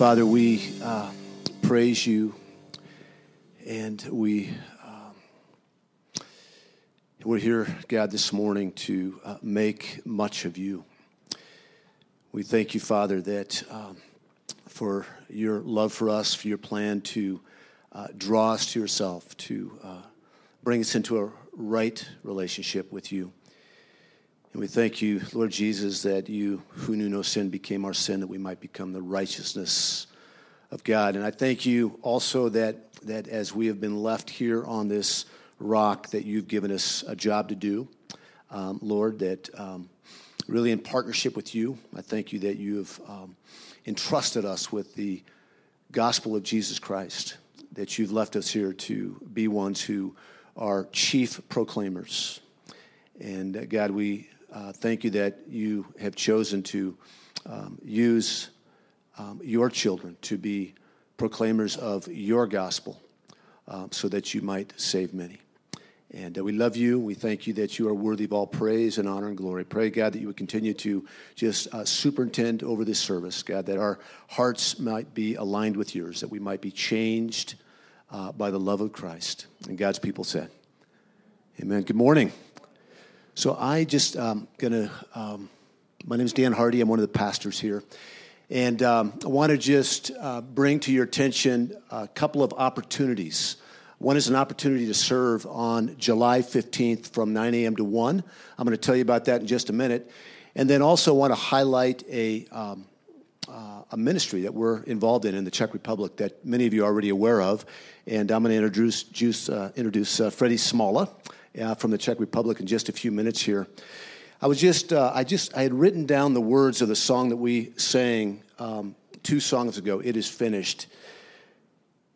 Father, we uh, praise you and we, um, we're here, God, this morning to uh, make much of you. We thank you, Father, that um, for your love for us, for your plan to uh, draw us to yourself, to uh, bring us into a right relationship with you. And we thank you, Lord Jesus, that you, who knew no sin, became our sin, that we might become the righteousness of God. And I thank you also that, that as we have been left here on this rock, that you've given us a job to do, um, Lord, that um, really in partnership with you, I thank you that you have um, entrusted us with the gospel of Jesus Christ, that you've left us here to be ones who are chief proclaimers. And uh, God, we uh, thank you that you have chosen to um, use um, your children to be proclaimers of your gospel um, so that you might save many. And uh, we love you. We thank you that you are worthy of all praise and honor and glory. Pray, God, that you would continue to just uh, superintend over this service, God, that our hearts might be aligned with yours, that we might be changed uh, by the love of Christ. And God's people said, Amen. Good morning. So I just um, gonna. Um, my name is Dan Hardy. I'm one of the pastors here, and um, I want to just uh, bring to your attention a couple of opportunities. One is an opportunity to serve on July 15th from 9 a.m. to 1. I'm going to tell you about that in just a minute, and then also want to highlight a. Um, uh, a ministry that we're involved in in the Czech Republic that many of you are already aware of, and I'm going to introduce, juice, uh, introduce uh, Freddie Smala uh, from the Czech Republic in just a few minutes here. I was just, uh, I just, I had written down the words of the song that we sang um, two songs ago. It is finished.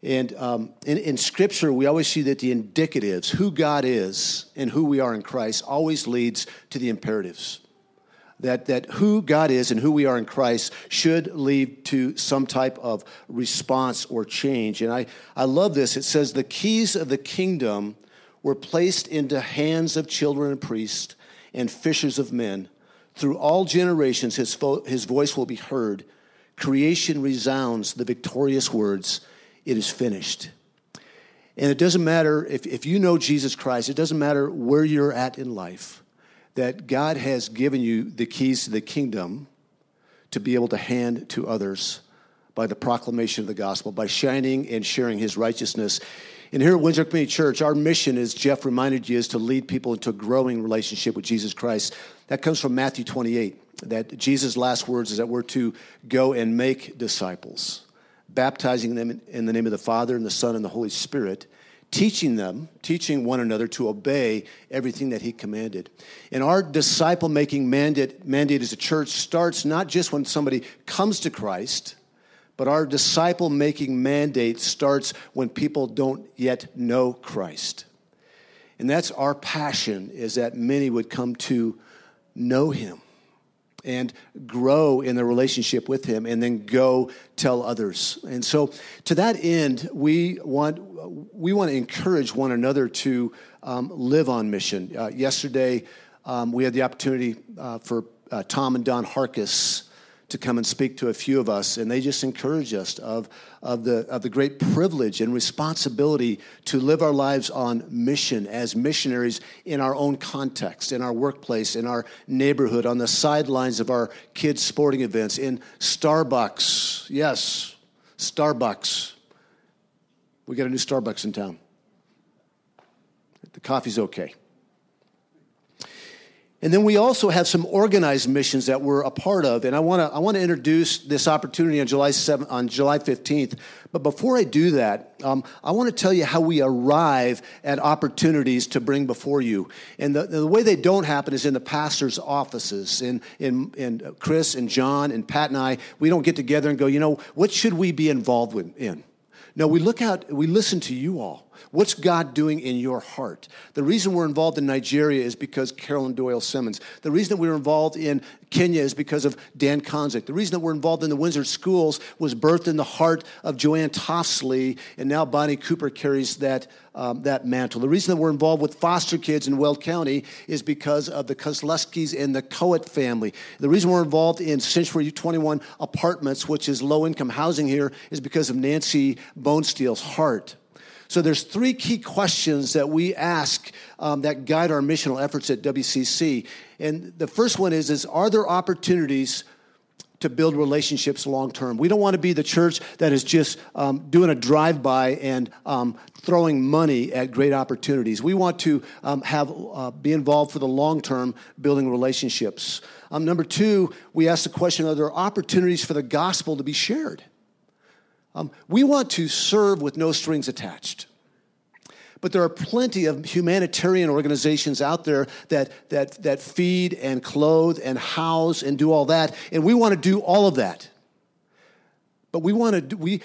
And um, in, in, Scripture, we always see that the indicatives, who God is and who we are in Christ, always leads to the imperatives. That, that who God is and who we are in Christ should lead to some type of response or change. And I, I love this. It says, The keys of the kingdom were placed into hands of children and priests and fishers of men. Through all generations, his, fo- his voice will be heard. Creation resounds the victorious words, It is finished. And it doesn't matter if, if you know Jesus Christ, it doesn't matter where you're at in life, that God has given you the keys to the kingdom to be able to hand to others by the proclamation of the gospel, by shining and sharing his righteousness. And here at Windsor Community Church, our mission, as Jeff reminded you, is to lead people into a growing relationship with Jesus Christ. That comes from Matthew 28, that Jesus' last words is that we're to go and make disciples, baptizing them in the name of the Father and the Son and the Holy Spirit, teaching them, teaching one another to obey everything that he commanded. And our disciple making mandate, mandate as a church starts not just when somebody comes to Christ but our disciple making mandate starts when people don't yet know Christ. And that's our passion is that many would come to know him and grow in the relationship with him and then go tell others. And so to that end, we want we want to encourage one another to um, live on mission. Uh, yesterday, um, we had the opportunity uh, for uh, Tom and Don Harkis to come and speak to a few of us, and they just encourage us of, of, the, of the great privilege and responsibility to live our lives on mission as missionaries in our own context, in our workplace, in our neighborhood, on the sidelines of our kids' sporting events, in Starbucks. Yes, Starbucks. We got a new Starbucks in town. The coffee's okay. And then we also have some organized missions that we're a part of. And I want to I want to introduce this opportunity on July 7th, on July 15th. But before I do that, um, I want to tell you how we arrive at opportunities to bring before you. And the, the way they don't happen is in the pastor's offices. In, in, in Chris and John and Pat and I, we don't get together and go, you know, what should we be involved with, in? No, we look out, we listen to you all. What's God doing in your heart? The reason we're involved in Nigeria is because Carolyn Doyle Simmons. The reason that we're involved in Kenya is because of Dan Konzik. The reason that we're involved in the Windsor schools was birthed in the heart of Joanne Toffsley, and now Bonnie Cooper carries that, um, that mantle. The reason that we're involved with foster kids in Weld County is because of the Kozleskis and the Coet family. The reason we're involved in Century 21 Apartments, which is low income housing here, is because of Nancy Bonesteel's heart. So there's three key questions that we ask um, that guide our missional efforts at WCC. And the first one is, is are there opportunities to build relationships long term? We don't want to be the church that is just um, doing a drive by and um, throwing money at great opportunities. We want to um, have uh, be involved for the long term, building relationships. Um, number two, we ask the question: Are there opportunities for the gospel to be shared? Um, we want to serve with no strings attached. But there are plenty of humanitarian organizations out there that, that, that feed and clothe and house and do all that. And we want to do all of that. But we want to, we,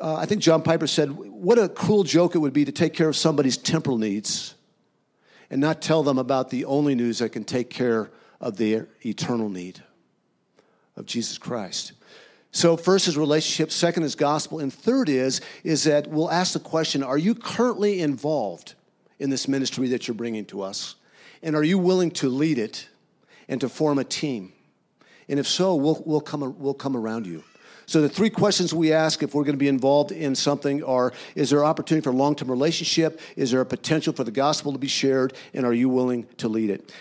uh, I think John Piper said, what a cruel joke it would be to take care of somebody's temporal needs and not tell them about the only news that can take care of their eternal need of Jesus Christ. So first is relationship, second is gospel, and third is is that we'll ask the question, are you currently involved in this ministry that you're bringing to us? And are you willing to lead it and to form a team? And if so, we'll, we'll, come, we'll come around you. So the three questions we ask if we're going to be involved in something are, is there opportunity for a long-term relationship? Is there a potential for the gospel to be shared? And are you willing to lead it?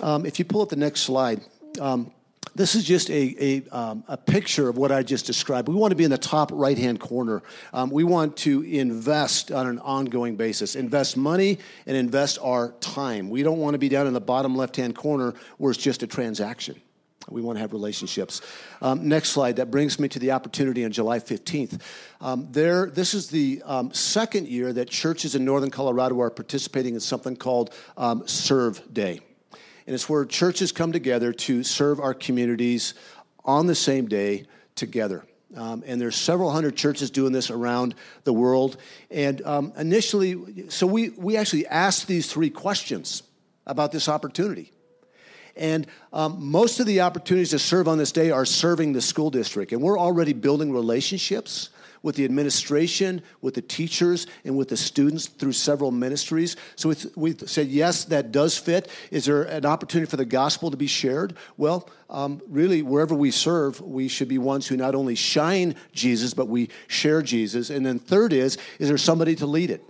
Um, if you pull up the next slide, um, this is just a, a, um, a, picture of what I just described. We want to be in the top right hand corner. Um, we want to invest on an ongoing basis, invest money and invest our time. We don't want to be down in the bottom left hand corner where it's just a transaction. We want to have relationships. Um, next slide. That brings me to the opportunity on July 15th. Um, there, this is the um, second year that churches in northern Colorado are participating in something called um, Serve Day and it's where churches come together to serve our communities on the same day together. Um, and there's several hundred churches doing this around the world. And um, initially, so we, we actually asked these three questions about this opportunity. And um, most of the opportunities to serve on this day are serving the school district. And we're already building relationships with the administration, with the teachers, and with the students through several ministries. So we said, yes, that does fit. Is there an opportunity for the gospel to be shared? Well, um, really, wherever we serve, we should be ones who not only shine Jesus, but we share Jesus. And then third is, is there somebody to lead it?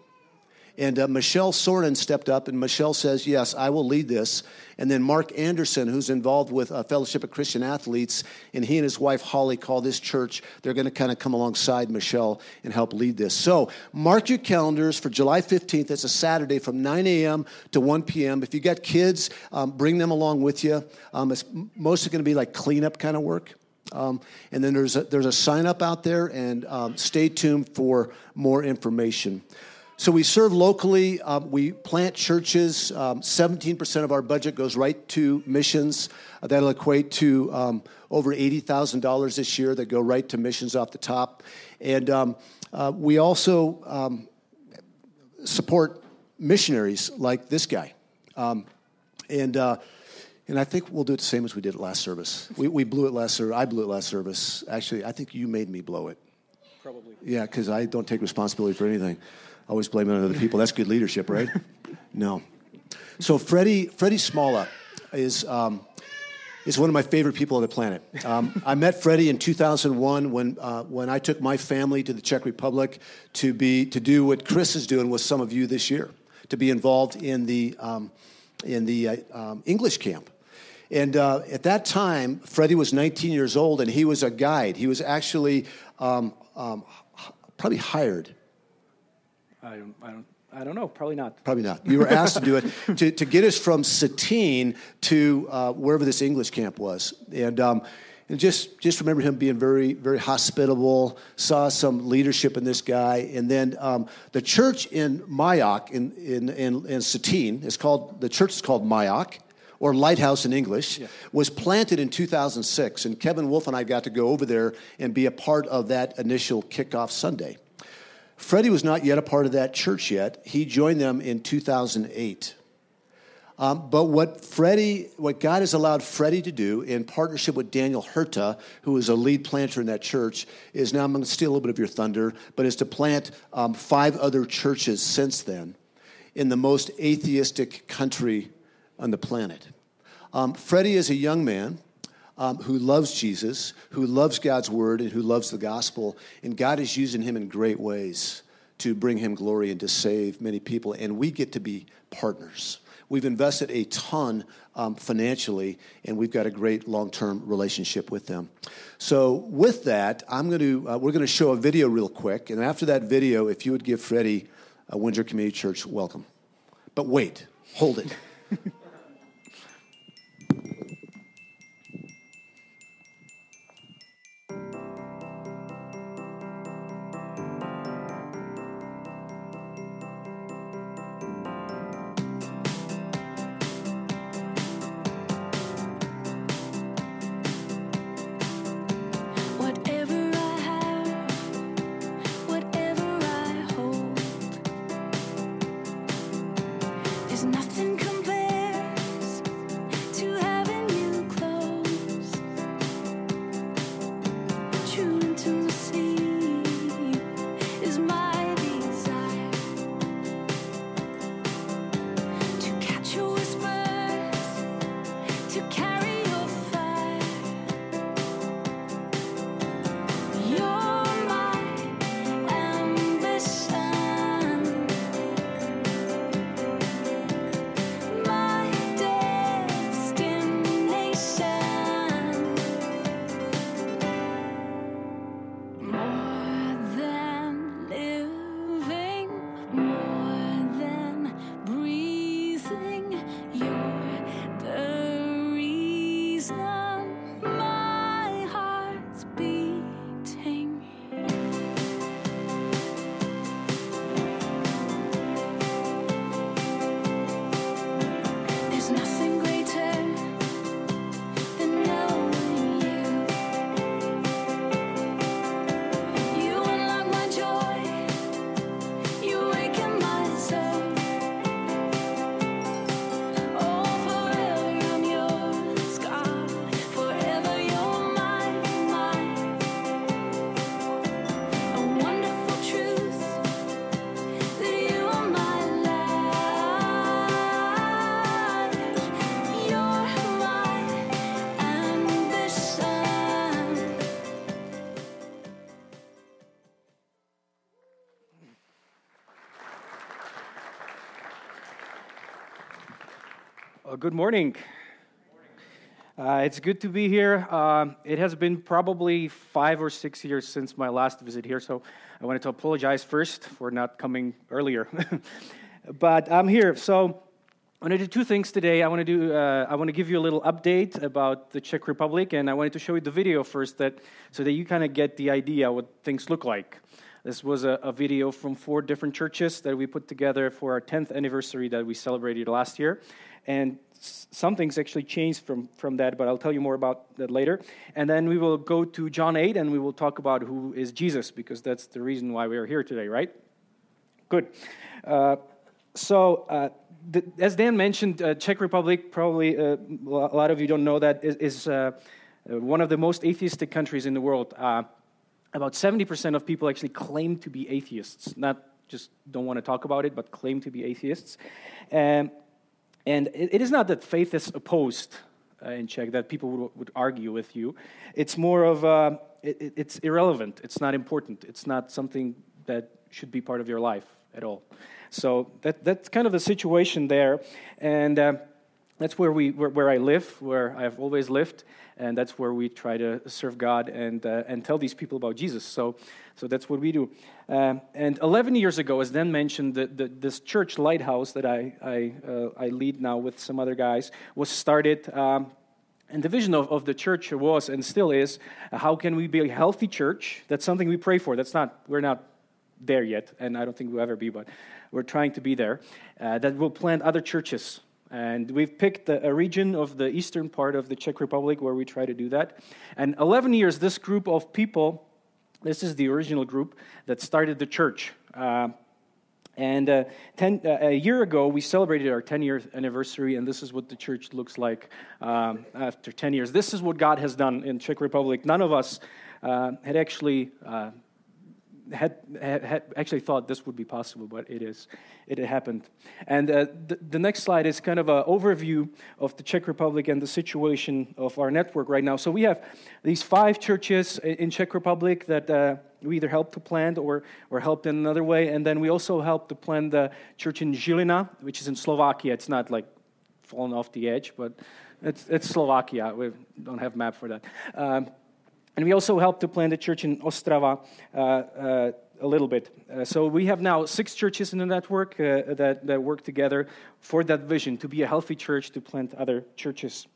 And uh, Michelle Soren stepped up, and Michelle says, Yes, I will lead this. And then Mark Anderson, who's involved with a Fellowship of Christian Athletes, and he and his wife Holly call this church. They're going to kind of come alongside Michelle and help lead this. So mark your calendars for July 15th. It's a Saturday from 9 a.m. to 1 p.m. If you got kids, um, bring them along with you. Um, it's mostly going to be like cleanup kind of work. Um, and then there's a, there's a sign up out there, and um, stay tuned for more information. So we serve locally. Um, we plant churches. Um, 17% of our budget goes right to missions. Uh, that'll equate to um, over $80,000 this year that go right to missions off the top. And um, uh, we also um, support missionaries like this guy. Um, and uh, and I think we'll do it the same as we did at last service. We, we blew it last service. I blew it last service. Actually, I think you made me blow it. Probably. Yeah, because I don't take responsibility for anything always blaming other people. That's good leadership, right? no. So Freddie, Freddie Smalla is, um, is one of my favorite people on the planet. Um, I met Freddie in 2001 when, uh, when I took my family to the Czech Republic to, be, to do what Chris is doing with some of you this year, to be involved in the, um, in the uh, um, English camp. And uh, at that time, Freddie was 19 years old, and he was a guide. He was actually um, um, probably hired I don't, I don't, I don't know. Probably not. Probably not. You were asked to do it to, to get us from Vsetín to uh, wherever this English camp was, and. Um, and just, just remember him being very, very hospitable, saw some leadership in this guy. And then um, the church in Mayak, in, in, in, in Vsetín, is called, the church is called Mayak, or Lighthouse in English, yeah. was planted in 2006. And Kevin Wolf and I got to go over there and be a part of that initial kickoff Sunday. Freddie was not yet a part of that church yet. He joined them in 2008. Um, but what Freddie, what God has allowed Freddie to do in partnership with Daniel Herta, who is a lead planter in that church, is now I'm going to steal a little bit of your thunder, but is to plant um, five other churches since then in the most atheistic country on the planet. Um, Freddie is a young man um, who loves Jesus, who loves God's word, and who loves the gospel, and God is using him in great ways to bring him glory and to save many people, and we get to be partners. We've invested a ton um, financially, and we've got a great long-term relationship with them. So, with that, I'm going to uh, we're going to show a video real quick, and after that video, if you would give Freddie a Windsor Community Church welcome. But wait, hold it. good morning. Uh, it's good to be here. Uh, it has been probably five or six years since my last visit here, so I wanted to apologize first for not coming earlier. but I'm here. So I want to do two things today. I want to do. Uh, I want to give you a little update about the Czech Republic, and I wanted to show you the video first, that so that you kind of get the idea what things look like. This was a, a, video from four different churches that we put together for our 10th anniversary that we celebrated last year. And some things actually changed from, from that, but I'll tell you more about that later. And then we will go to John 8 and we will talk about who is Jesus, because that's the reason why we are here today, right? Good. Uh, so, uh, the, as Dan mentioned, uh, Czech Republic, probably uh, a lot of you don't know that, is, is uh, one of the most atheistic countries in the world. Uh, about 70% of people actually claim to be atheists, not just don't want to talk about it, but claim to be atheists. And and it, is not that faith is opposed uh, in Czech, that people would, would, argue with you. It's more of, uh, it, it's irrelevant. It's not important. It's not something that should be part of your life at all. So that, that's kind of the situation there. And uh, that's where, we, where, where, I live, where I've always lived. And that's where we try to serve God and, uh, and tell these people about Jesus. So so that's what we do. Um, and 11 years ago, as Dan mentioned, the, the, this church lighthouse that I, I, uh, I, lead now with some other guys was started. Um, and the vision of, of the church was and still is how can we be a healthy church? That's something we pray for. That's not, we're not there yet, and I don't think we'll ever be, but we're trying to be there. Uh, that will plant other churches. And we've picked a, region of the eastern part of the Czech Republic where we try to do that. And 11 years, this group of people This is the original group that started the church. Uh, and uh, ten, uh, a year ago, we celebrated our 10 year anniversary, and this is what the church looks like um, after 10 years. This is what God has done in Czech Republic. None of us uh, had actually uh, had, had, actually thought this would be possible, but it is. It happened. And uh, the, the, next slide is kind of an overview of the Czech Republic and the situation of our network right now. So we have these five churches in Czech Republic that uh, we either helped to plant or, or helped in another way. And then we also helped to plant the church in Žilina, which is in Slovakia. It's not like fallen off the edge, but it's, it's Slovakia. We don't have map for that. Um, and we also helped to plant a church in Ostrava uh, uh, a little bit. Uh, so we have now six churches in the network uh, that, that work together for that vision to be a healthy church to plant other churches.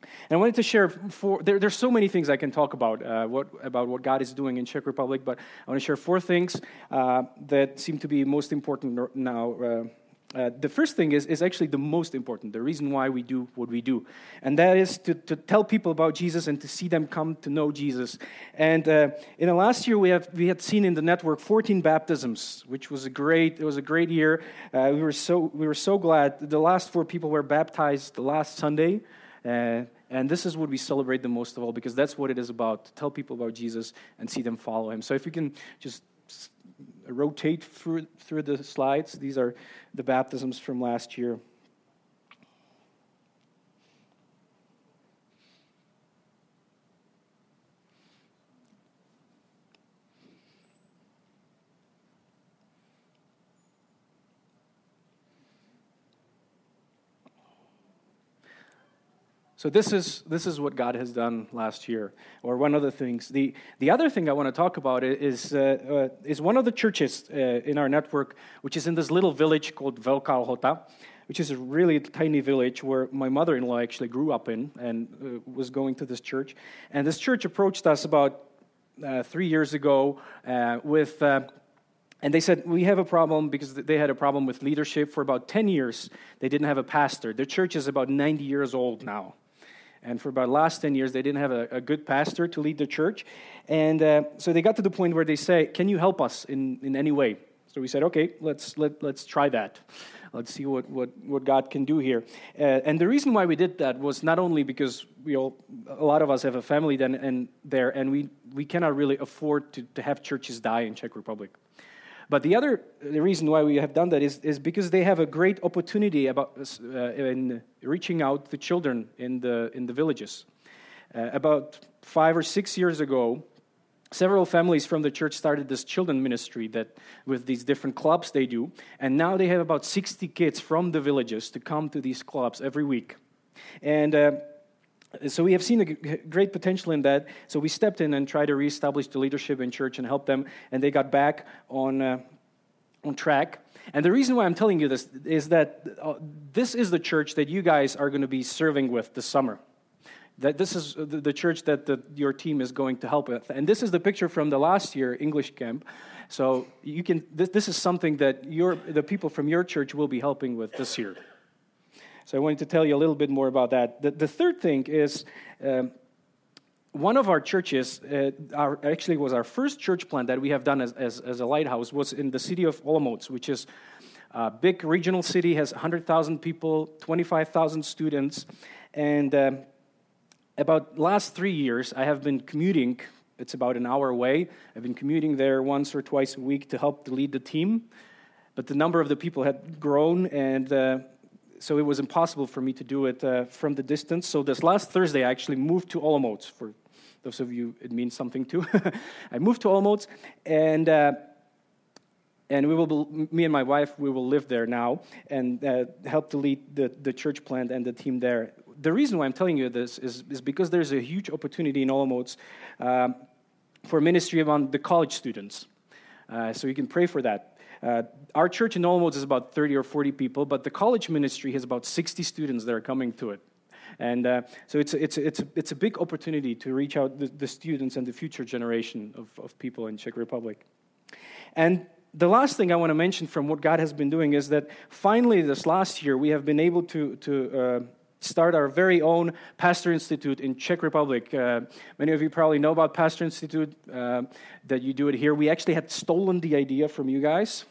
And I wanted to share four, there, there's so many things I can talk about, uh, what, about what God is doing in Czech Republic, but I want to share four things uh, that seem to be most important now uh, the first thing is, is actually the most important, the reason why we do what we do. And that is to, to tell people about Jesus and to see them come to know Jesus. And uh, in the last year, we, have, we had seen in the network 14 baptisms, which was a great, it was a great year. Uh, we, were so, we were so glad. The last four people were baptized the last Sunday. Uh, and this is what we celebrate the most of all because that's what it is about to tell people about Jesus and see them follow him. So if you can just rotate through, through the slides. These are the baptisms from last year. So this is this is what God has done last year, or one of the things. the The other thing I want to talk about is uh, uh, is one of the churches uh, in our network, which is in this little village called Velká Lhota, which is a really tiny village where my mother-in-law actually grew up in and uh, was going to this church. And this church approached us about uh, three years ago uh, with. And they said, We have a problem because they had a problem with leadership for about 10 years. They didn't have a pastor. Their church is about 90 years old now. And for about the last 10 years, they didn't have a, a good pastor to lead the church. And uh, so they got to the point where they say, Can you help us in, in any way? So we said, Okay, let's, let, let's try that. Let's see what, what, what God can do here. Uh, and the reason why we did that was not only because we all, a lot of us have a family then and there, and we, we cannot really afford to, to have churches die in Czech Republic. But the other the reason why we have done that is, is because they have a great opportunity about, uh, in reaching out to children in the, in the villages. Uh, about five or six years ago, several families from the church started this children ministry that with these different clubs they do and now they have about 60 kids from the villages to come to these clubs every week and uh, so we have seen a great potential in that. So we stepped in and tried to reestablish the leadership in church and help them, and they got back on uh, on track. And the reason why I'm telling you this is that uh, this is the church that you guys are going to be serving with this summer. That this is the, the church that the, your team is going to help with. And this is the picture from the last year English camp. So you can. This, this is something that your the people from your church will be helping with this year. So I wanted to tell you a little bit more about that. The, the third thing is um, one of our churches, uh, our, actually was our first church plant that we have done as, as, as, a lighthouse, was in the city of Olomouc, which is a big regional city, has 100,000 people, 25,000 students. And uh, about last three years, I have been commuting. It's about an hour away. I've been commuting there once or twice a week to help to lead the team. But the number of the people had grown, and uh, so it was impossible for me to do it uh, from the distance. So this last Thursday, I actually moved to Olomouc. For those of you, it means something too. I moved to Olomouc, and uh, and we will, me and my wife, we will live there now and uh, help to lead the, the church plant and the team there. The reason why I'm telling you this is, is because there's a huge opportunity in Olomouc um, for ministry among the college students. Uh, so you can pray for that. Uh, our church in Olomouc is about 30 or 40 people, but the college ministry has about 60 students that are coming to it. And uh, so it's, it's, it's, it's a big opportunity to reach out the, the students and the future generation of, of people in Czech Republic. And the last thing I want to mention from what God has been doing is that finally, this last year, we have been able to, to, uh, start our very own Pastor Institute in Czech Republic. Uh, many of you probably know about Pastor Institute, uh, that you do it here. We actually had stolen the idea from you guys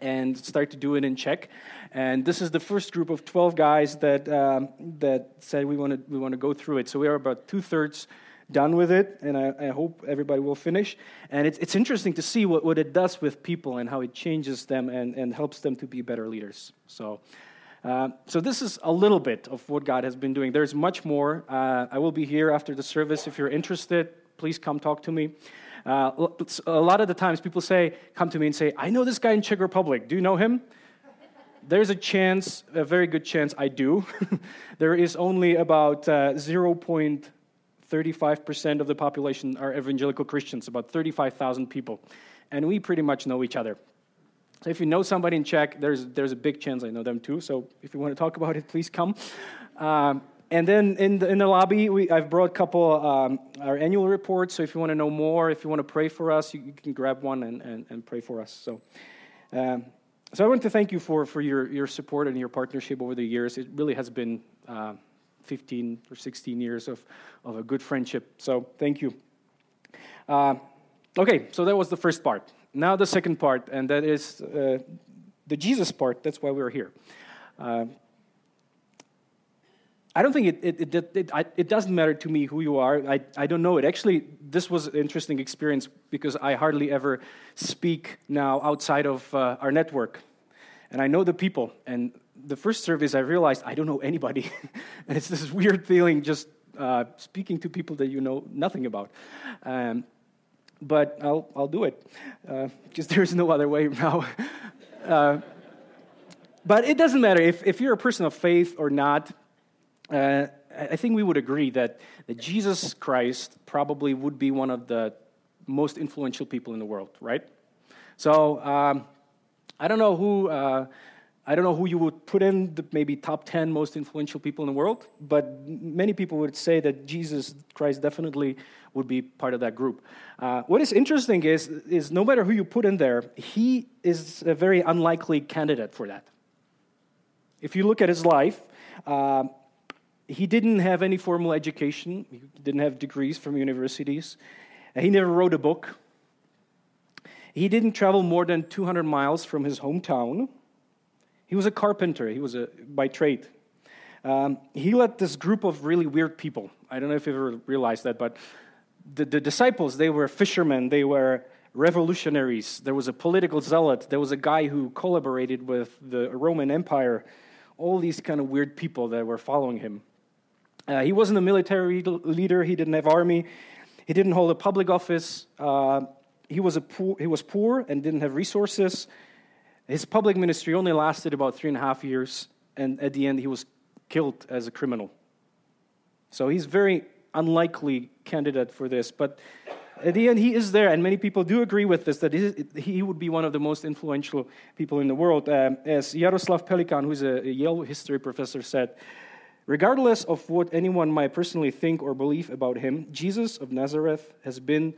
and start to do it in Czech. And this is the first group of 12 guys that, um, that said we want to we wanna go through it. So we are about two thirds done with it, and I, I, hope everybody will finish. And it's, it's interesting to see what, what it does with people and how it changes them and, and helps them to be better leaders. So, uh, so this is a little bit of what God has been doing. There's much more. Uh, I will be here after the service. If you're interested, please come talk to me. Uh, a lot of the times people say, come to me and say, I know this guy in Czech Republic. Do you know him? There's a chance, a very good chance I do. there is only about uh, 0.35% of the population are evangelical Christians, about 35,000 people. And we pretty much know each other. So if you know somebody in Czech, there's, there's a big chance I know them too. So if you want to talk about it, please come. Um, and then in the, in the lobby, we, I've brought a couple um, our annual reports. So if you want to know more, if you want to pray for us, you, you can grab one and, and, and, pray for us. So, um, so I want to thank you for, for your, your support and your partnership over the years. It really has been uh, 15 or 16 years of, of a good friendship. So thank you. Uh, okay, so that was the first part. Now the second part, and that is uh, the Jesus part. That's why we're here. I don't think it, it, it, it, it, doesn't matter to me who you are. I, I don't know it. Actually, this was an interesting experience because I hardly ever speak now outside of uh, our network. And I know the people. And the first service, I realized I don't know anybody. and it's this weird feeling just uh, speaking to people that you know nothing about. Um, but I'll, I'll do it because uh, there's no other way now. Uh, but it doesn't matter if, if you're a person of faith or not uh, I think we would agree that, that Jesus Christ probably would be one of the most influential people in the world, right? So um, I don't know who uh, I don't know who you would put in the maybe top ten most influential people in the world, but many people would say that Jesus Christ definitely would be part of that group. Uh, what is interesting is is no matter who you put in there, he is a very unlikely candidate for that. If you look at his life. Uh, he didn't have any formal education, he didn't have degrees from universities, he never wrote a book. He didn't travel more than 200 miles from his hometown. He was a carpenter, he was a, by trade. Um, he led this group of really weird people. I don't know if you ever realized that, but the, the disciples, they were fishermen, they were revolutionaries. There was a political zealot, there was a guy who collaborated with the Roman Empire. All these kind of weird people that were following him. Uh, he wasn't a military leader, he didn't have army, he didn't hold a public office. Uh, he, was a poor, he was poor and didn't have resources. His public ministry only lasted about three and a half years, and at the end, he was killed as a criminal. So he's very unlikely candidate for this, but at the end, he is there, and many people do agree with this that he would be one of the most influential people in the world. Um, as Jaroslav Pelikan, who's a Yale history professor, said, Regardless of what anyone might personally think or believe about him, Jesus of Nazareth has been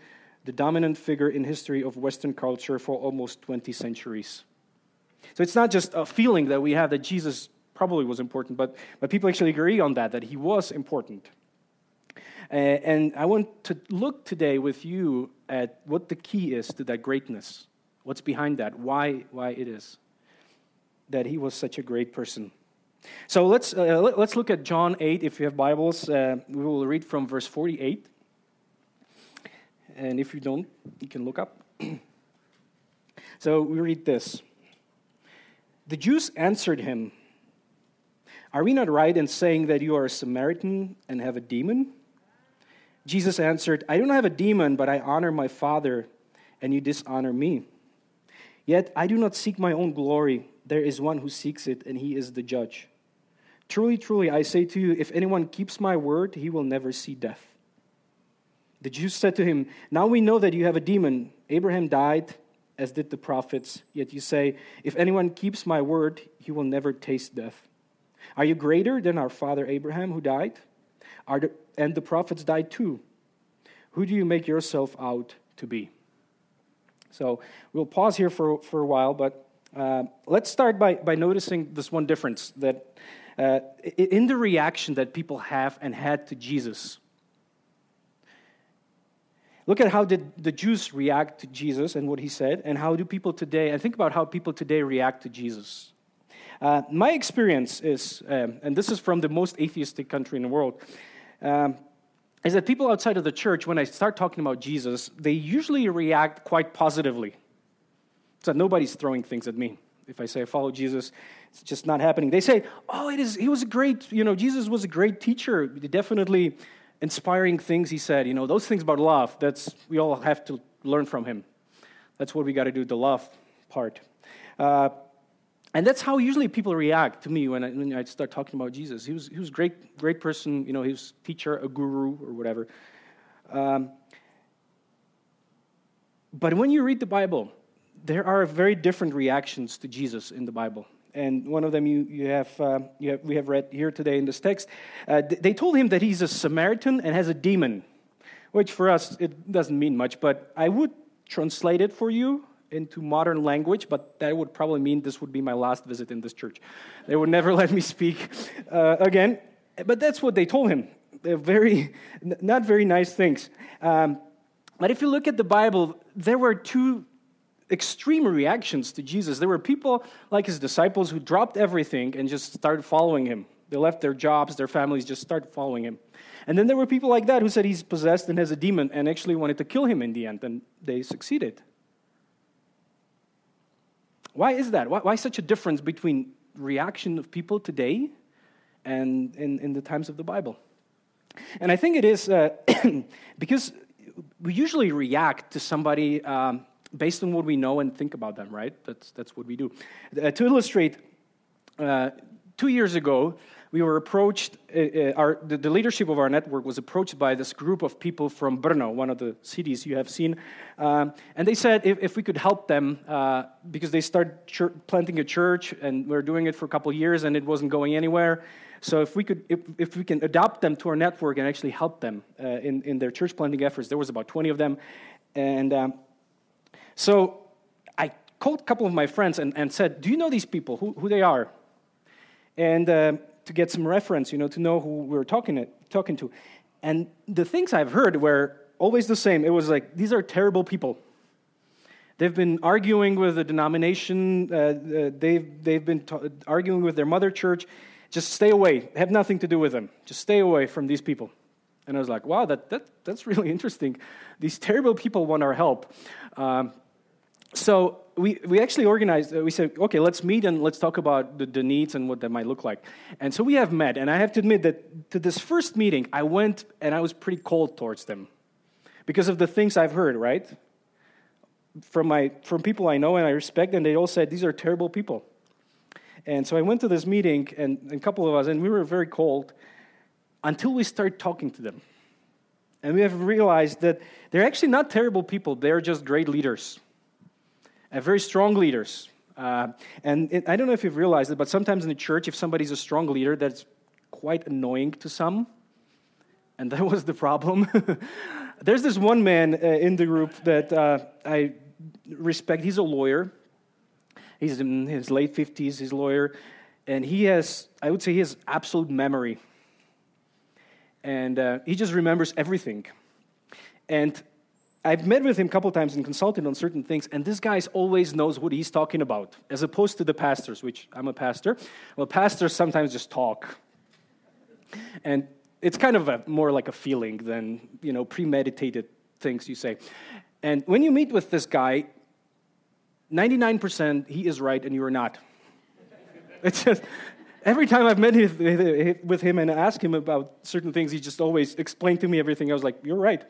the dominant figure in history of Western culture for almost 20 centuries. So it's not just a feeling that we have that Jesus probably was important, but, but people actually agree on that, that he was important. Uh, and I want to look today with you at what the key is to that greatness. What's behind that? Why, why it is that he was such a great person. So let's, uh, let's look at John 8. If you have Bibles, uh, we will read from verse 48. And if you don't, you can look up. so we read this The Jews answered him, Are we not right in saying that you are a Samaritan and have a demon? Jesus answered, I don't have a demon, but I honor my Father, and you dishonor me. Yet I do not seek my own glory. There is one who seeks it, and he is the judge. Truly, truly, I say to you, if anyone keeps my word, he will never see death. The Jews said to him, Now we know that you have a demon. Abraham died, as did the prophets, yet you say, If anyone keeps my word, he will never taste death. Are you greater than our father Abraham, who died? The, and the prophets died too. Who do you make yourself out to be? So we'll pause here for, for a while, but uh, let's start by, by noticing this one difference that uh, in the reaction that people have and had to Jesus. Look at how did the Jews react to Jesus and what he said, and how do people today, and think about how people today react to Jesus. Uh, my experience is, um, and this is from the most atheistic country in the world, um, is that people outside of the church, when I start talking about Jesus, they usually react quite positively. So nobody's throwing things at me. If I say I follow Jesus, it's just not happening. They say, "Oh, it is. He was a great. You know, Jesus was a great teacher. Definitely inspiring things he said. You know, those things about love. That's we all have to learn from him. That's what we got to do. The love part." Uh, and that's how usually people react to me when I, when I start talking about Jesus. He was, he was a great, great person. You know, he was teacher, a guru, or whatever. Um, but when you read the Bible, there are very different reactions to Jesus in the Bible. And one of them you, you, have, uh, you have, we have read here today in this text. Uh, they told him that he's a Samaritan and has a demon, which for us, it doesn't mean much, but I would translate it for you into modern language, but that would probably mean this would be my last visit in this church. They would never let me speak uh, again. But that's what they told him. They're very, not very nice things. Um, but if you look at the Bible, there were two extreme reactions to Jesus. There were people like his disciples who dropped everything and just started following him. They left their jobs, their families, just started following him. And then there were people like that who said he's possessed and has a demon and actually wanted to kill him in the end, and they succeeded. Why is that? Why, why such a difference between reaction of people today and in, in the times of the Bible? And I think it is uh, because we usually react to somebody um, based on what we know and think about them, right? That's, that's what we do. Uh, to illustrate, uh, two years ago, we were approached, uh, uh, our, the, the, leadership of our network was approached by this group of people from Brno, one of the cities you have seen. Um, and they said if, if, we could help them, uh, because they started planting a church and we are doing it for a couple years and it wasn't going anywhere. So if we could, if, if we can adopt them to our network and actually help them in, in their church planting efforts, there was about 20 of them. And um, so I called a couple of my friends and, and said, do you know these people, who, who they are? And uh, to get some reference, you know, to know who we were talking to, talking to. And the things I've heard were always the same. It was like, these are terrible people. They've been arguing with the denomination, uh, uh, they've, they've been t- arguing with their mother church. Just stay away. Have nothing to do with them. Just stay away from these people. And I was like, wow, that, that, that's really interesting. These terrible people want our help. Um, so we, we actually organized, uh, we said, okay, let's meet and let's talk about the, the, needs and what that might look like. And so we have met, and I have to admit that to this first meeting, I went and I was pretty cold towards them because of the things I've heard, right? From, my, from people I know and I respect, and they all said, these are terrible people. And so I went to this meeting, and, and a couple of us, and we were very cold until we started talking to them. And we have realized that they're actually not terrible people, they're just great leaders uh, very strong leaders. Uh, and it, I don't know if you've realized it, but sometimes in the church, if somebody's a strong leader, that's quite annoying to some. And that was the problem. There's this one man uh, in the group that uh, I respect. He's a lawyer. He's in his late 50s, he's a lawyer. And he has, I would say, he has absolute memory. And uh, he just remembers everything. And I've met with him a couple times and consulted on certain things, and this guy always knows what he's talking about, as opposed to the pastors, which I'm a pastor. Well, pastors sometimes just talk. And it's kind of a, more like a feeling than, you know, premeditated things you say. And when you meet with this guy, 99% he is right and you are not. It's just, every time I've met with him and asked him about certain things, he just always explained to me everything. I was like, you're right.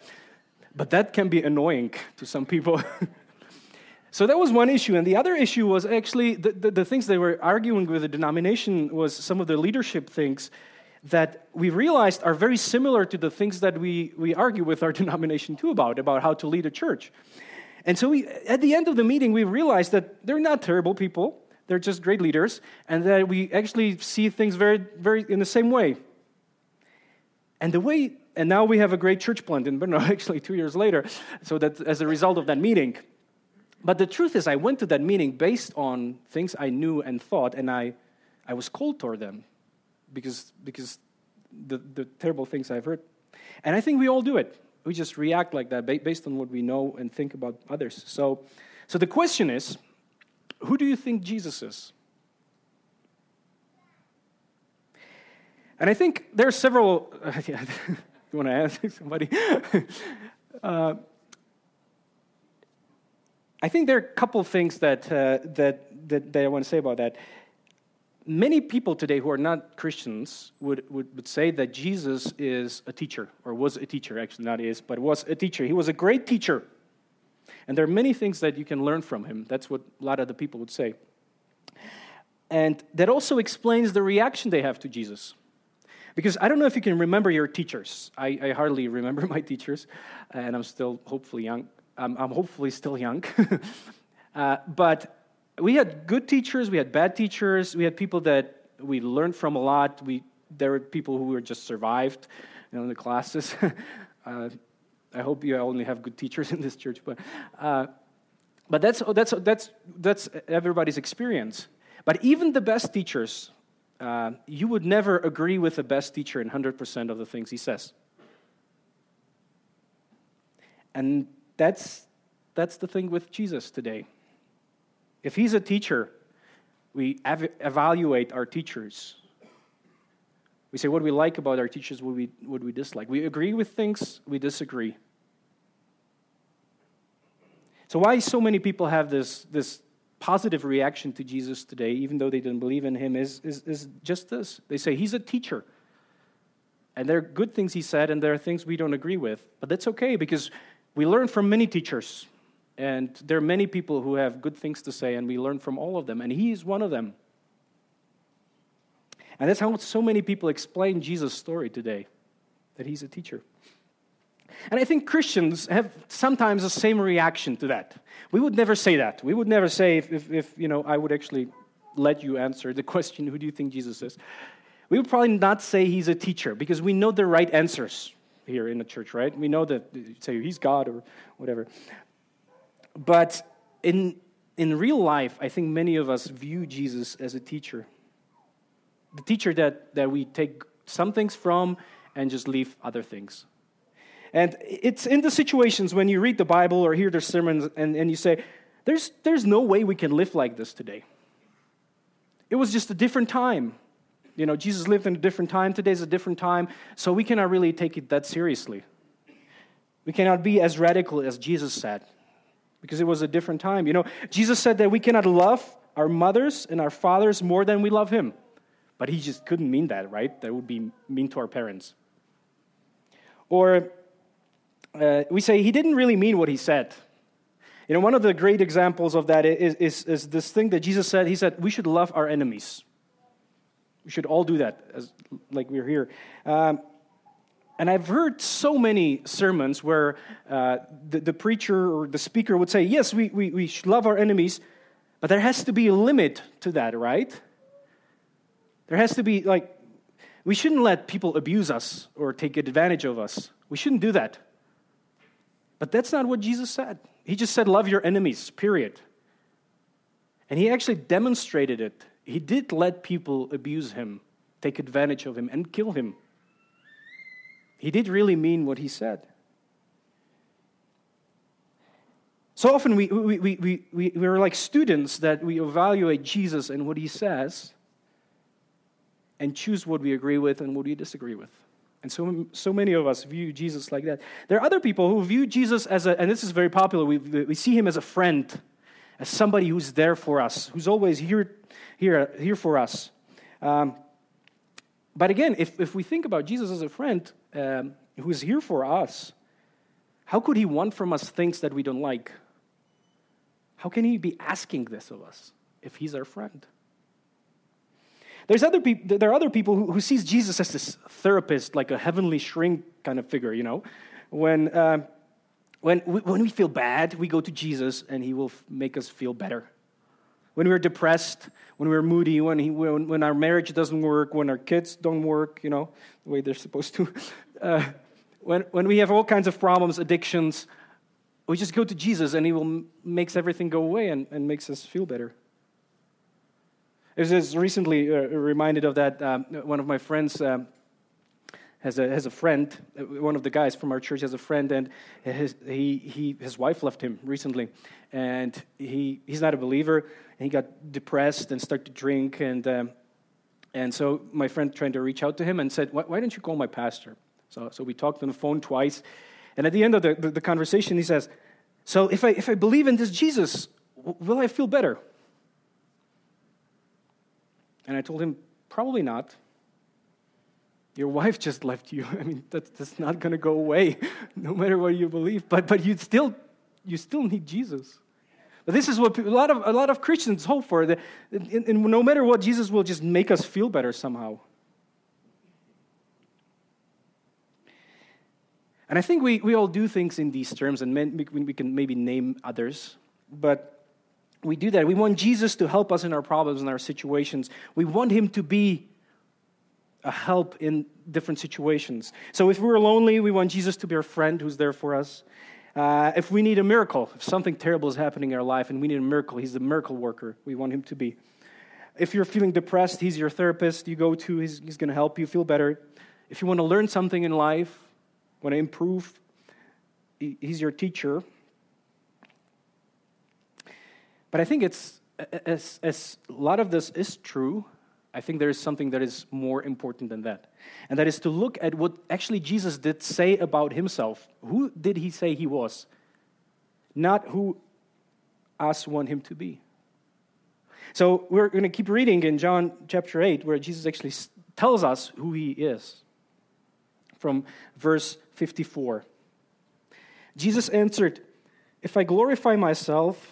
But that can be annoying to some people. so that was one issue. And the other issue was actually the, the, the, things they were arguing with the denomination was some of the leadership things that we realized are very similar to the things that we, we argue with our denomination too about, about how to lead a church. And so we, at the end of the meeting, we realized that they're not terrible people. They're just great leaders, and that we actually see things very, very in the same way. And the way and now we have a great church plant in Brno, actually, two years later, so that as a result of that meeting. But the truth is, I went to that meeting based on things I knew and thought, and I, I was cold toward them. because, because the, the terrible things I've heard. And I think we all do it. We just react like that based on what we know and think about others. So, so the question is who do you think Jesus is? And I think there are several. You want to ask somebody? uh, I think there are a couple things that, uh, that, that, that I want to say about that many people today who are not Christians would, would, would, say that Jesus is a teacher, or was a teacher, actually, not is, but was a teacher. He was a great teacher. And there are many things that you can learn from him. That's what a lot of the people would say. And that also explains the reaction they have to Jesus. Because I don't know if you can remember your teachers. I, I hardly remember my teachers, and I'm still hopefully young. I'm, I'm hopefully still young. uh, but we had good teachers, we had bad teachers, we had people that we learned from a lot. We, there were people who were just survived you know, in the classes. uh, I hope you only have good teachers in this church, but, uh, but that's, that's, that's, that's everybody's experience. But even the best teachers, uh, you would never agree with the best teacher in 100% of the things he says. And that's, that's the thing with Jesus today. If he's a teacher, we ev- evaluate our teachers. We say what we like about our teachers, what we, what we dislike. We agree with things, we disagree. So, why so many people have this, this positive reaction to Jesus today, even though they didn't believe in him, is, is, is just this. They say, He's a teacher. And there are good things he said, and there are things we don't agree with. But that's okay because we learn from many teachers. And there are many people who have good things to say, and we learn from all of them, and he is one of them. And that's how so many people explain Jesus' story today that he's a teacher. And I think Christians have sometimes the same reaction to that. We would never say that. We would never say, if, if, if, you know, I would actually let you answer the question, who do you think Jesus is? We would probably not say he's a teacher because we know the right answers here in the church, right? We know that, say, he's God or whatever. But in, in real life, I think many of us view Jesus as a teacher. The teacher that, that we take some things from and just leave other things. And it's in the situations when you read the Bible or hear the sermons and, and you say, there's, there's no way we can live like this today. It was just a different time. You know, Jesus lived in a different time. Today's a different time. So we cannot really take it that seriously. We cannot be as radical as Jesus said because it was a different time. You know, Jesus said that we cannot love our mothers and our fathers more than we love him. But he just couldn't mean that, right? That would be mean to our parents. Or uh, we say he didn't really mean what he said. You know, one of the great examples of that is, is, is this thing that Jesus said. He said, we should love our enemies. We should all do that, as, like we're here. Um, and I've heard so many sermons where uh, the, the, preacher or the speaker would say, Yes, we, we, we should love our enemies, but there has to be a limit to that, right? There has to be, like, we shouldn't let people abuse us or take advantage of us. We shouldn't do that. But that's not what Jesus said. He just said, Love your enemies, period. And he actually demonstrated it. He did let people abuse him, take advantage of him, and kill him. He did really mean what he said. So often we, we, we, we, we, we're like students that we evaluate Jesus and what he says and choose what we agree with and what we disagree with. And so, so many of us view Jesus like that. There are other people who view Jesus as a, and this is very popular, we, we see him as a friend, as somebody who's there for us, who's always here, here, here for us. Um, but again, if, if we think about Jesus as a friend um, who's here for us, how could he want from us things that we don't like? How can he be asking this of us if he's our friend? There's other peop- there are other people who, who sees Jesus as this therapist, like a heavenly shrink kind of figure, you know? When, uh, when, we, when we feel bad, we go to Jesus and he will f- make us feel better. When we're depressed, when we're moody, when, he, when, when our marriage doesn't work, when our kids don't work, you know, the way they're supposed to, uh, when, when we have all kinds of problems, addictions, we just go to Jesus and he will makes everything go away and, and makes us feel better. I was just recently uh, reminded of that. Um, one of my friends um, has, a, has a friend, uh, one of the guys from our church has a friend, and his, he, he, his wife left him recently. And he, he's not a believer, and he got depressed and started to drink. And, um, and so my friend tried to reach out to him and said, Why, why don't you call my pastor? So, so we talked on the phone twice. And at the end of the, the, the conversation, he says, So if I, if I believe in this Jesus, will I feel better? And I told him, Probably not. Your wife just left you. I mean, that's, that's not going to go away, no matter what you believe. But, but you, still, you still need Jesus. But this is what a lot of, a lot of Christians hope for. That, and, and no matter what, Jesus will just make us feel better somehow. And I think we, we all do things in these terms, and we can maybe name others. But we do that. We want Jesus to help us in our problems and our situations. We want him to be a help in different situations. So if we're lonely, we want Jesus to be our friend who's there for us. Uh, if we need a miracle, if something terrible is happening in our life and we need a miracle, he's the miracle worker. We want him to be. If you're feeling depressed, he's your therapist you go to, he's, he's going to help you feel better. If you want to learn something in life, want to improve, he's your teacher. But I think it's, as, as a lot of this is true, I think there is something that is more important than that. And that is to look at what actually Jesus did say about himself. Who did he say he was? Not who us want him to be. So we're going to keep reading in John chapter 8, where Jesus actually tells us who he is. From verse 54. Jesus answered, If I glorify myself,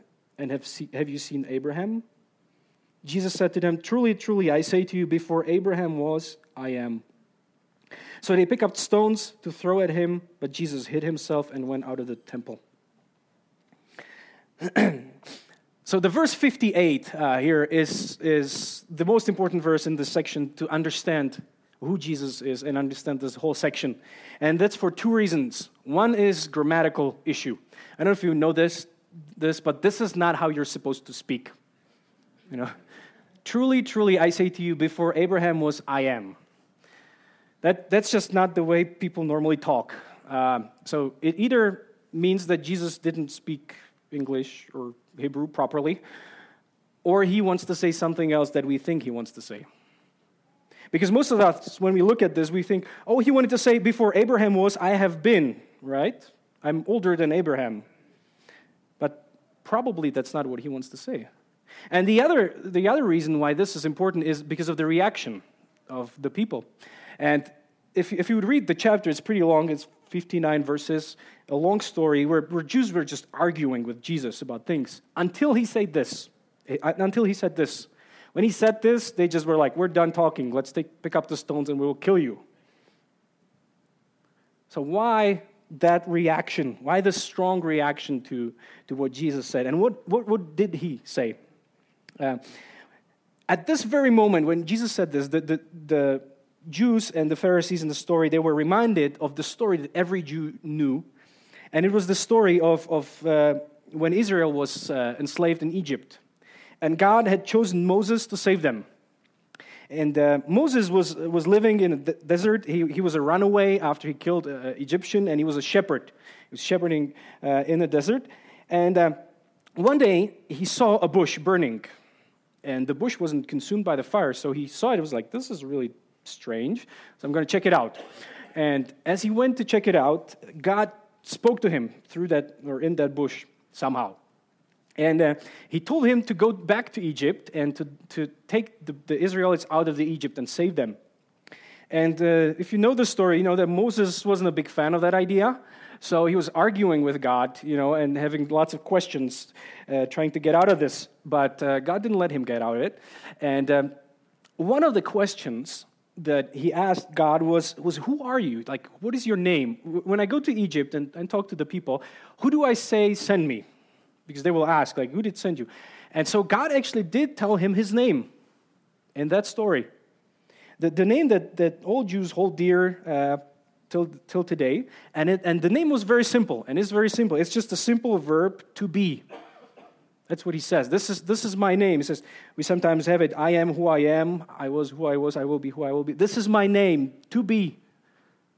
and have, see, have you seen Abraham? Jesus said to them, Truly, truly, I say to you, before Abraham was, I am. So they picked up stones to throw at him, but Jesus hid himself and went out of the temple. so the verse 58 uh, here is, is the most important verse in this section to understand who Jesus is and understand this whole section. And that's for two reasons. One is grammatical issue. I don't know if you know this, this, but this is not how you're supposed to speak. You know, truly, truly, I say to you, before Abraham was, I am. That, that's just not the way people normally talk. Uh, so it either means that Jesus didn't speak English or Hebrew properly, or he wants to say something else that we think he wants to say. Because most of us, when we look at this, we think, oh, he wanted to say, before Abraham was, I have been, right? I'm older than Abraham. Probably that's not what he wants to say. And the other, the other reason why this is important is because of the reaction of the people. And if, if you would read the chapter, it's pretty long, it's 59 verses, a long story where, where Jews were just arguing with Jesus about things until he said this. Eh, until he said this. When he said this, they just were like, We're done talking. Let's take, pick up the stones and we will kill you. So, why that reaction? Why the strong reaction to, to what Jesus said? And what, what, what did he say? Uh, at this very moment, when Jesus said this, the, the, the Jews and the Pharisees in the story, they were reminded of the story that every Jew knew. And it was the story of, of uh, when Israel was uh, enslaved in Egypt and God had chosen Moses to save them. And uh, Moses was, was living in the desert. He, he was a runaway after he killed an Egyptian, and he was a shepherd. He was shepherding uh, in the desert. And uh, one day, he saw a bush burning. And the bush wasn't consumed by the fire, so he saw it. It was like, this is really strange. So I'm going to check it out. And as he went to check it out, God spoke to him through that, or in that bush somehow. And uh, he told him to go back to Egypt and to, to take the, the Israelites out of the Egypt and save them. And uh, if you know the story, you know that Moses wasn't a big fan of that idea. So he was arguing with God, you know, and having lots of questions, uh, trying to get out of this. But uh, God didn't let him get out of it. And um, one of the questions that he asked God was, was Who are you? Like, what is your name? When I go to Egypt and, and talk to the people, who do I say send me? Because they will ask, like, who did send you? And so God actually did tell him his name in that story. The, the name that, that all Jews hold dear uh, till, till today, and, it, and the name was very simple, and it's very simple. It's just a simple verb to be. That's what he says. This is, this is my name. He says, we sometimes have it I am who I am, I was who I was, I will be who I will be. This is my name, to be.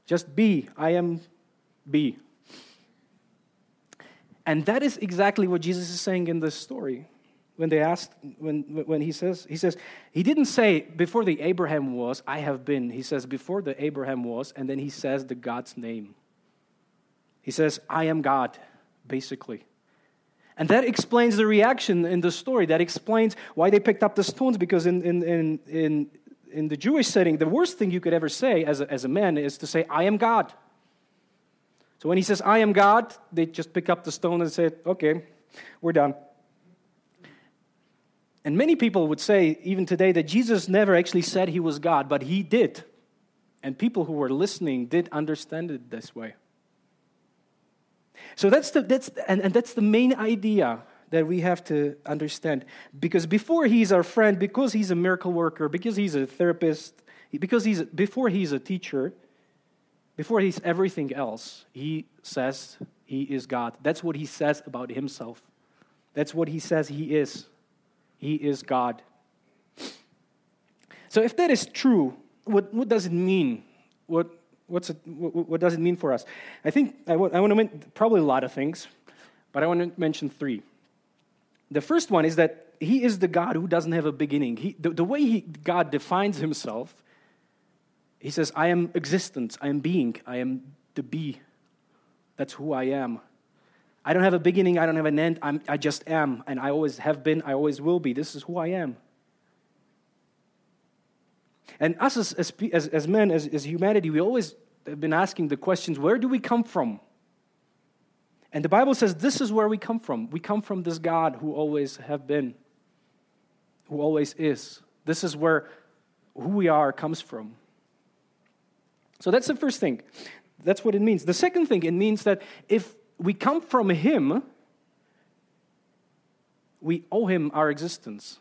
Just be. I am be. And that is exactly what Jesus is saying in this story. When they asked, when, when he says, he says, he didn't say, before the Abraham was, I have been. He says, before the Abraham was, and then he says the God's name. He says, I am God, basically. And that explains the reaction in the story. That explains why they picked up the stones, because in, in, in, in, in the Jewish setting, the worst thing you could ever say as a, as a man is to say, I am God. So when he says, I am God, they just pick up the stone and say, okay, we're done. And many people would say, even today, that Jesus never actually said he was God, but he did. And people who were listening did understand it this way. So that's the, that's, and, and that's the main idea that we have to understand. Because before he's our friend, because he's a miracle worker, because he's a therapist, because he's, before he's a teacher, before he's everything else, he says he is God. That's what he says about himself. That's what he says he is. He is God. So if that is true, what, what does it mean? What, what's it, what, what, does it mean for us? I think I want, want to mention probably a lot of things, but I want to mention three. The first one is that he is the God who doesn't have a beginning. He, the, the way he, God defines himself, he says, I am existence, I am being, I am the be. That's who I am. I don't have a beginning, I don't have an end, I'm, I just am, and I always have been, I always will be. This is who I am. And us as, as, as, men, as, as humanity, we always have been asking the questions where do we come from? And the Bible says this is where we come from. We come from this God who always have been, who always is. This is where who we are comes from. So that's the first thing. That's what it means. The second thing, it means that if we come from Him, we owe Him our existence.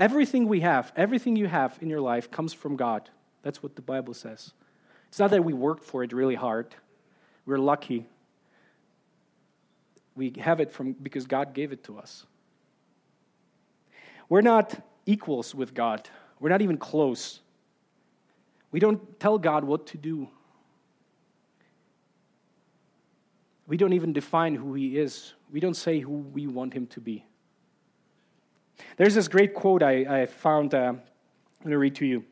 Everything we have, everything you have in your life comes from God. That's what the Bible says. It's not that we worked for it really hard. We're lucky. We have it from because God gave it to us. We're not equals with God. We're not even close. We don't tell God what to do. We don't even define who He is. We don't say who we want Him to be. There's this great quote I, I found. Uh, I'm going to read to you.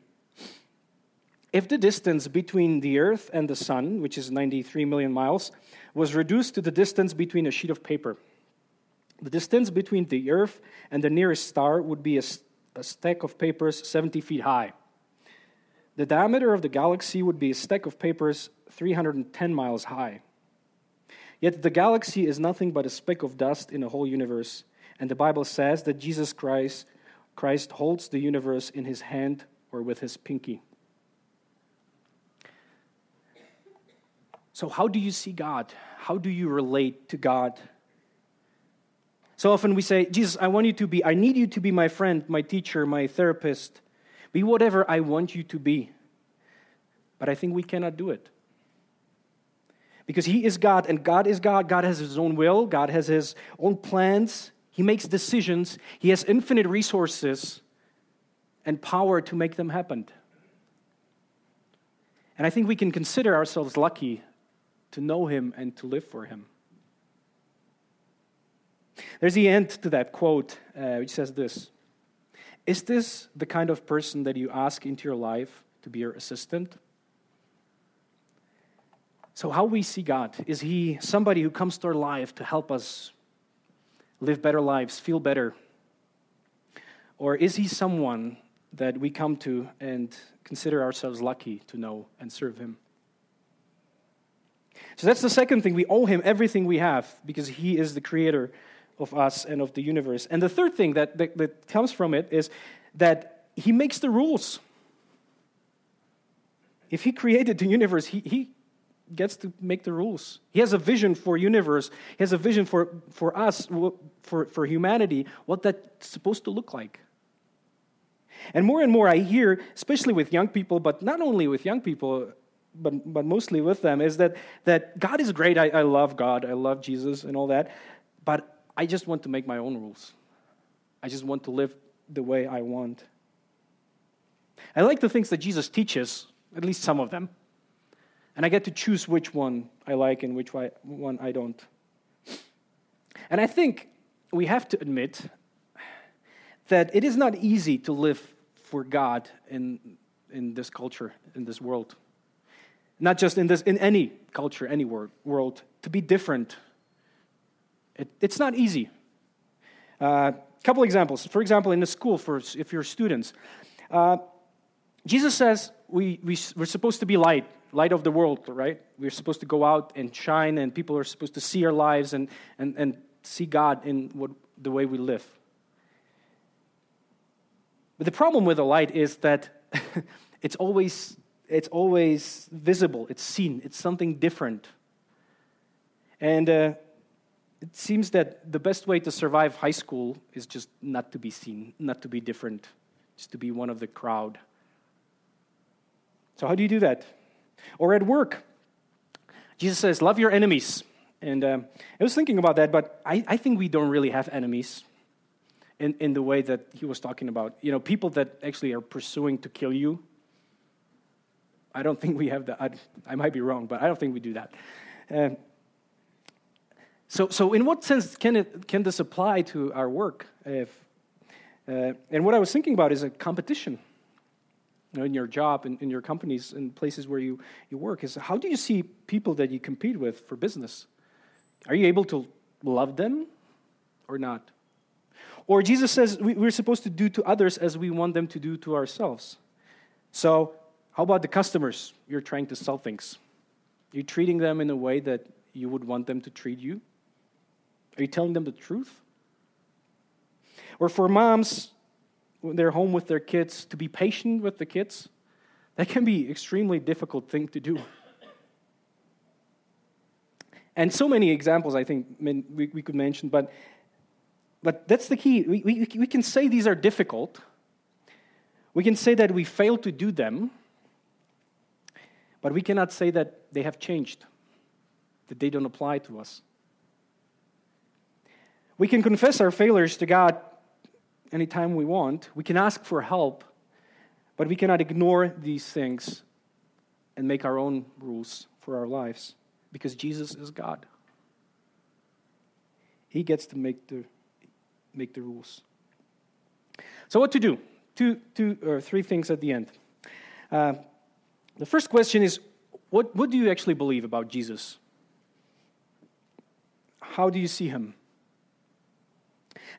If the distance between the Earth and the Sun, which is 93 million miles, was reduced to the distance between a sheet of paper, the distance between the Earth and the nearest star would be a, a stack of papers 70 feet high. The diameter of the galaxy would be a stack of papers 310 miles high. Yet the galaxy is nothing but a speck of dust in a whole universe, and the Bible says that Jesus Christ, Christ holds the universe in his hand or with his pinky. So, how do you see God? How do you relate to God? So often we say, Jesus, I want you to be, I need you to be my friend, my teacher, my therapist. Be whatever I want you to be. But I think we cannot do it. Because He is God, and God is God. God has His own will, God has His own plans. He makes decisions, He has infinite resources and power to make them happen. And I think we can consider ourselves lucky to know Him and to live for Him. There's the end to that quote, uh, which says this Is this the kind of person that you ask into your life to be your assistant? So, how we see God? Is He somebody who comes to our life to help us live better lives, feel better? Or is He someone that we come to and consider ourselves lucky to know and serve Him? So that's the second thing. We owe him everything we have because he is the creator of us and of the universe. And the third thing that, that, that comes from it is that he makes the rules. If he created the universe, he, he gets to make the rules. He has a vision for universe. He has a vision for, for us, for, for humanity, what that's supposed to look like. And more and more I hear, especially with young people, but not only with young people, but, but mostly with them, is that, that God is great. I, I love God. I love Jesus and all that. But I just want to make my own rules. I just want to live the way I want. I like the things that Jesus teaches, at least some of them. And I get to choose which one I like and which one I don't. And I think we have to admit that it is not easy to live for God in, in this culture, in this world. Not just in, this, in any culture, any world. To be different, it, it's not easy. A uh, couple examples. For example, in the school, for if you're students, uh, Jesus says we, we, we're supposed to be light, light of the world, right? We're supposed to go out and shine, and people are supposed to see our lives and, and, and see God in what, the way we live. But the problem with the light is that it's always it's always visible, it's seen, it's something different. And uh, it seems that the best way to survive high school is just not to be seen, not to be different, just to be one of the crowd. So, how do you do that? Or at work, Jesus says, Love your enemies. And um, I was thinking about that, but I, I think we don't really have enemies in, in the way that he was talking about. You know, people that actually are pursuing to kill you. I don't think we have that. I, I might be wrong, but I don't think we do that. Um, so, so in what sense can, it, can this apply to our work? If, uh, and what I was thinking about is a competition you know, in your job, in, in your companies, in places where you, you work. Is how do you see people that you compete with for business? Are you able to love them or not? Or Jesus says we're supposed to do to others as we want them to do to ourselves. So, how about the customers you're trying to sell things? You're you treating them in a way that you would want them to treat you? Are you telling them the truth? Or for moms, when they're home with their kids, to be patient with the kids, that can be extremely difficult thing to do. And so many examples I think we, we could mention, but but that's the key. We, we, we can say these are difficult. We can say that we fail to do them, but we cannot say that they have changed, that they don't apply to us. We can confess our failures to God anytime we want. We can ask for help, but we cannot ignore these things and make our own rules for our lives because Jesus is God. He gets to make the make the rules. So, what to do? Two, two or three things at the end. Uh, the first question is what, what do you actually believe about Jesus? How do you see him?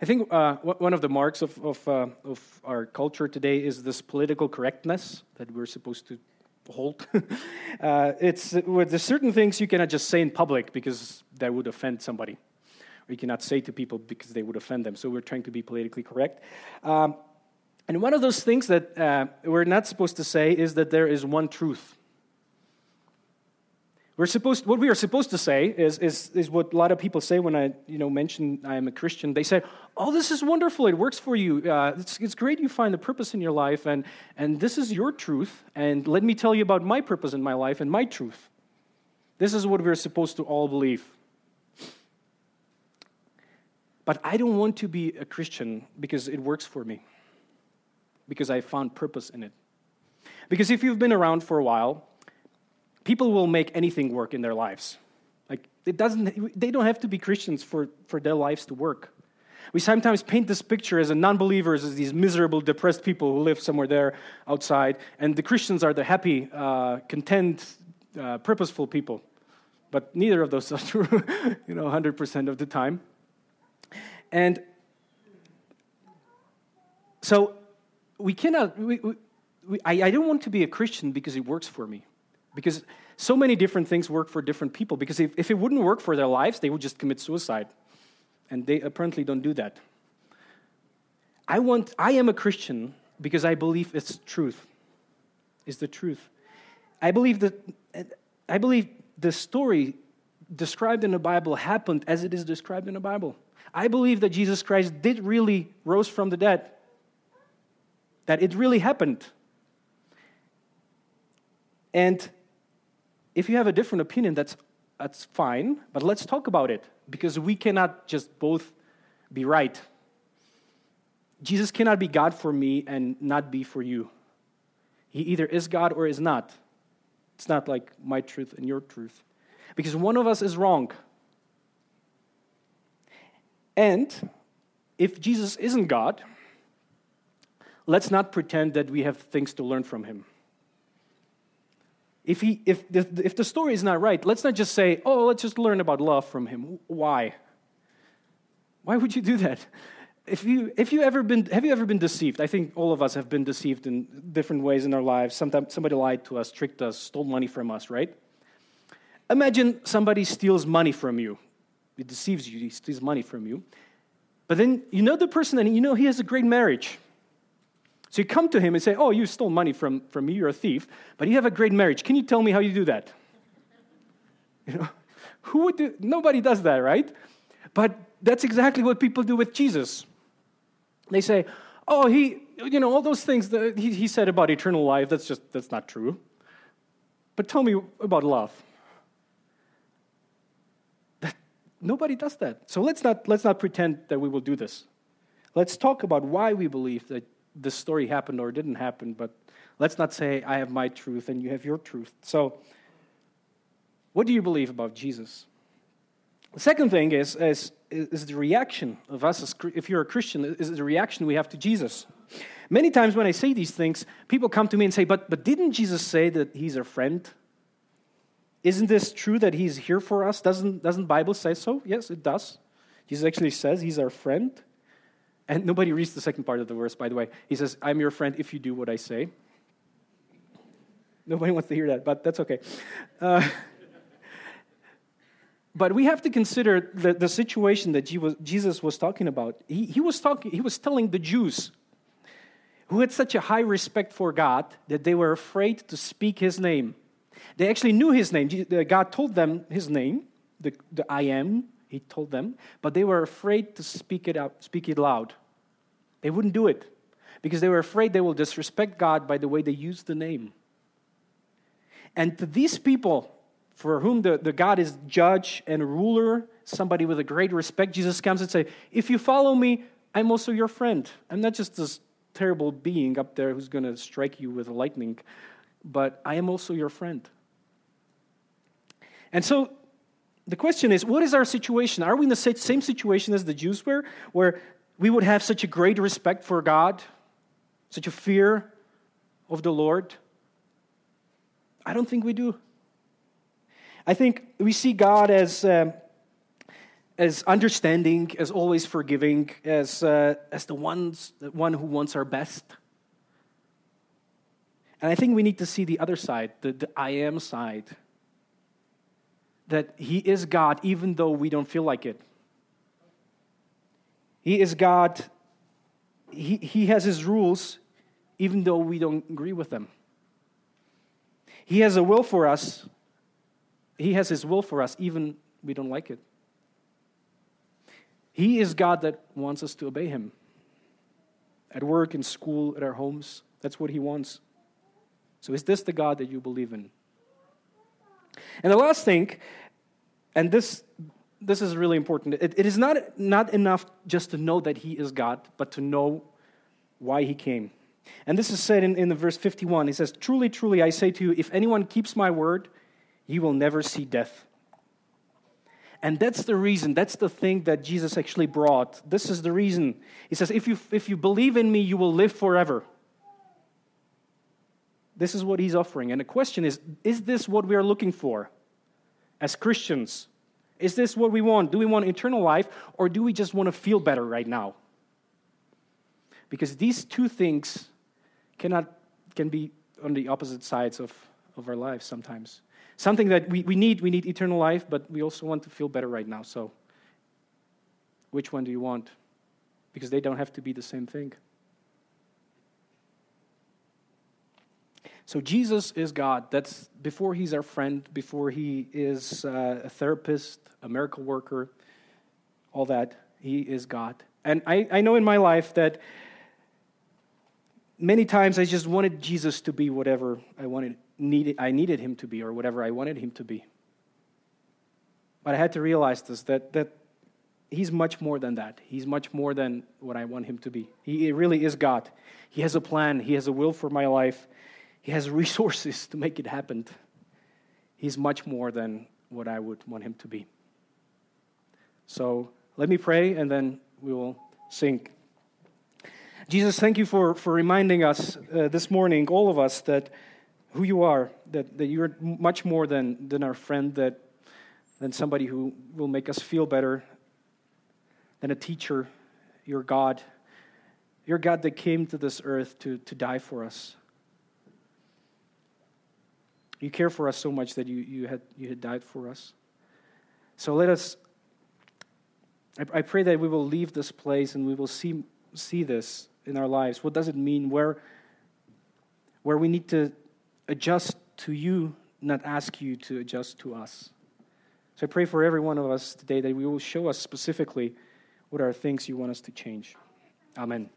I think uh, one of the marks of, of, uh, of, our culture today is this political correctness that we're supposed to hold. uh, it's with there's certain things you cannot just say in public because that would offend somebody or you cannot say to people because they would offend them. So we're trying to be politically correct. Um, and one of those things that uh, we're not supposed to say is that there is one truth. We're supposed, what we are supposed to say is, is, is what a lot of people say when I you know, mention I am a Christian. They say, Oh, this is wonderful. It works for you. Uh, it's, it's great you find the purpose in your life, and, and this is your truth. And let me tell you about my purpose in my life and my truth. This is what we're supposed to all believe. But I don't want to be a Christian because it works for me, because I found purpose in it. Because if you've been around for a while, people will make anything work in their lives. Like it doesn't they don't have to be Christians for, for their lives to work. We sometimes paint this picture as a non-believers as these miserable, depressed people who live somewhere there outside, and the Christians are the happy, uh, content, uh, purposeful people. But neither of those are true, you know, 100% of the time. And so we cannot, we, we, I, I don't want to be a Christian because it works for me, Because so many different things work for different people. Because if, if it wouldn't work for their lives, they would just commit suicide. And they apparently don't do that. I, want, I am a Christian because I believe it's truth, is the truth. I believe that I believe the story described in the Bible happened as it is described in the Bible. I believe that Jesus Christ did really rose from the dead. That it really happened. And if you have a different opinion, that's, that's fine, but let's talk about it because we cannot just both be right. Jesus cannot be God for me and not be for you. He either is God or is not. It's not like my truth and your truth. Because one of us is wrong. And if Jesus isn't God, let's not pretend that we have things to learn from him. If, he, if, the, if the story is not right, let's not just say, oh, let's just learn about love from him. Why? Why would you do that? if you if you ever been have you ever been deceived i think all of us have been deceived in different ways in our lives sometimes somebody lied to us tricked us stole money from us right imagine somebody steals money from you he deceives you he steals money from you but then you know the person and you know he has a great marriage so you come to him and say oh you stole money from, from me you're a thief but you have a great marriage can you tell me how you do that you know who would do nobody does that right but that's exactly what people do with jesus they say, oh, he, you know, all those things that he, he said about eternal life, that's just, that's not true. But tell me about love. That, nobody does that. So let's not, let's not pretend that we will do this. Let's talk about why we believe that this story happened or didn't happen, but let's not say, I have my truth and you have your truth. So, what do you believe about Jesus? The second thing is, is, is the reaction of us, as, if you're a Christian, is the reaction we have to Jesus. Many times when I say these things, people come to me and say, but, but didn't Jesus say that he's our friend? Isn't this true that he's here for us? Doesn't, doesn't Bible say so? Yes, it does. Jesus actually says he's our friend. And nobody reads the second part of the verse, by the way. He says, I'm your friend if you do what I say. Nobody wants to hear that, but that's okay. Uh, but we have to consider the, the situation that Jesus was talking about. He, he, was talking, he was telling the Jews who had such a high respect for God that they were afraid to speak his name. They actually knew his name. God told them his name, the, the I am, he told them, but they were afraid to speak it out, speak it loud. They wouldn't do it because they were afraid they will disrespect God by the way they use the name. And to these people, for whom the, the God is judge and ruler, somebody with a great respect, Jesus comes and say, If you follow me, I'm also your friend. I'm not just this terrible being up there who's going to strike you with lightning, but I am also your friend. And so the question is what is our situation? Are we in the same situation as the Jews were, where we would have such a great respect for God, such a fear of the Lord? I don't think we do. I think we see God as, um, as understanding, as always forgiving, as, uh, as the, ones, the one who wants our best. And I think we need to see the other side, the, the I am side. That He is God even though we don't feel like it. He is God, He, he has His rules even though we don't agree with them. He has a will for us he has His will for us, even we don't like it. He is God that wants us to obey Him. At work, in school, at our homes, that's what He wants. So, is this the God that you believe in? And the last thing, and this, this is really important, it, it is not, not enough just to know that He is God, but to know why He came. And this is said in, in the verse 51. He says, Truly, truly, I say to you, if anyone keeps my word, he will never see death. And that's the reason, that's the thing that Jesus actually brought. This is the reason. He says, if you, if you believe in me, you will live forever. This is what he's offering. And the question is is this what we are looking for as Christians? Is this what we want? Do we want eternal life or do we just want to feel better right now? Because these two things cannot can be on the opposite sides of of our lives sometimes. Something that we, we need, we need eternal life, but we also want to feel better right now. So, which one do you want? Because they don't have to be the same thing. So, Jesus is God. That's before he's our friend, before he is uh, a therapist, a miracle worker, all that. He is God. And I, I know in my life that many times I just wanted Jesus to be whatever I wanted, needed, I needed him to be, or whatever I wanted him to be. But I had to realize this that, that he's much more than that. He's much more than what I want him to be. He really is God. He has a plan, He has a will for my life, He has resources to make it happen. He's much more than what I would want him to be. So let me pray and then we will sing. Jesus, thank you for, for reminding us uh, this morning, all of us, that who you are, that, that you're much more than, than our friend, that, than somebody who will make us feel better, than a teacher. You're God. You're God that came to this earth to, to die for us. You care for us so much that you, you, had, you had died for us. So let us, I, I pray that we will leave this place and we will see, see this in our lives. What does it mean? Where, where we need to adjust to you, not ask you to adjust to us. So I pray for every one of us today that we will show us specifically what are things you want us to change. Amen.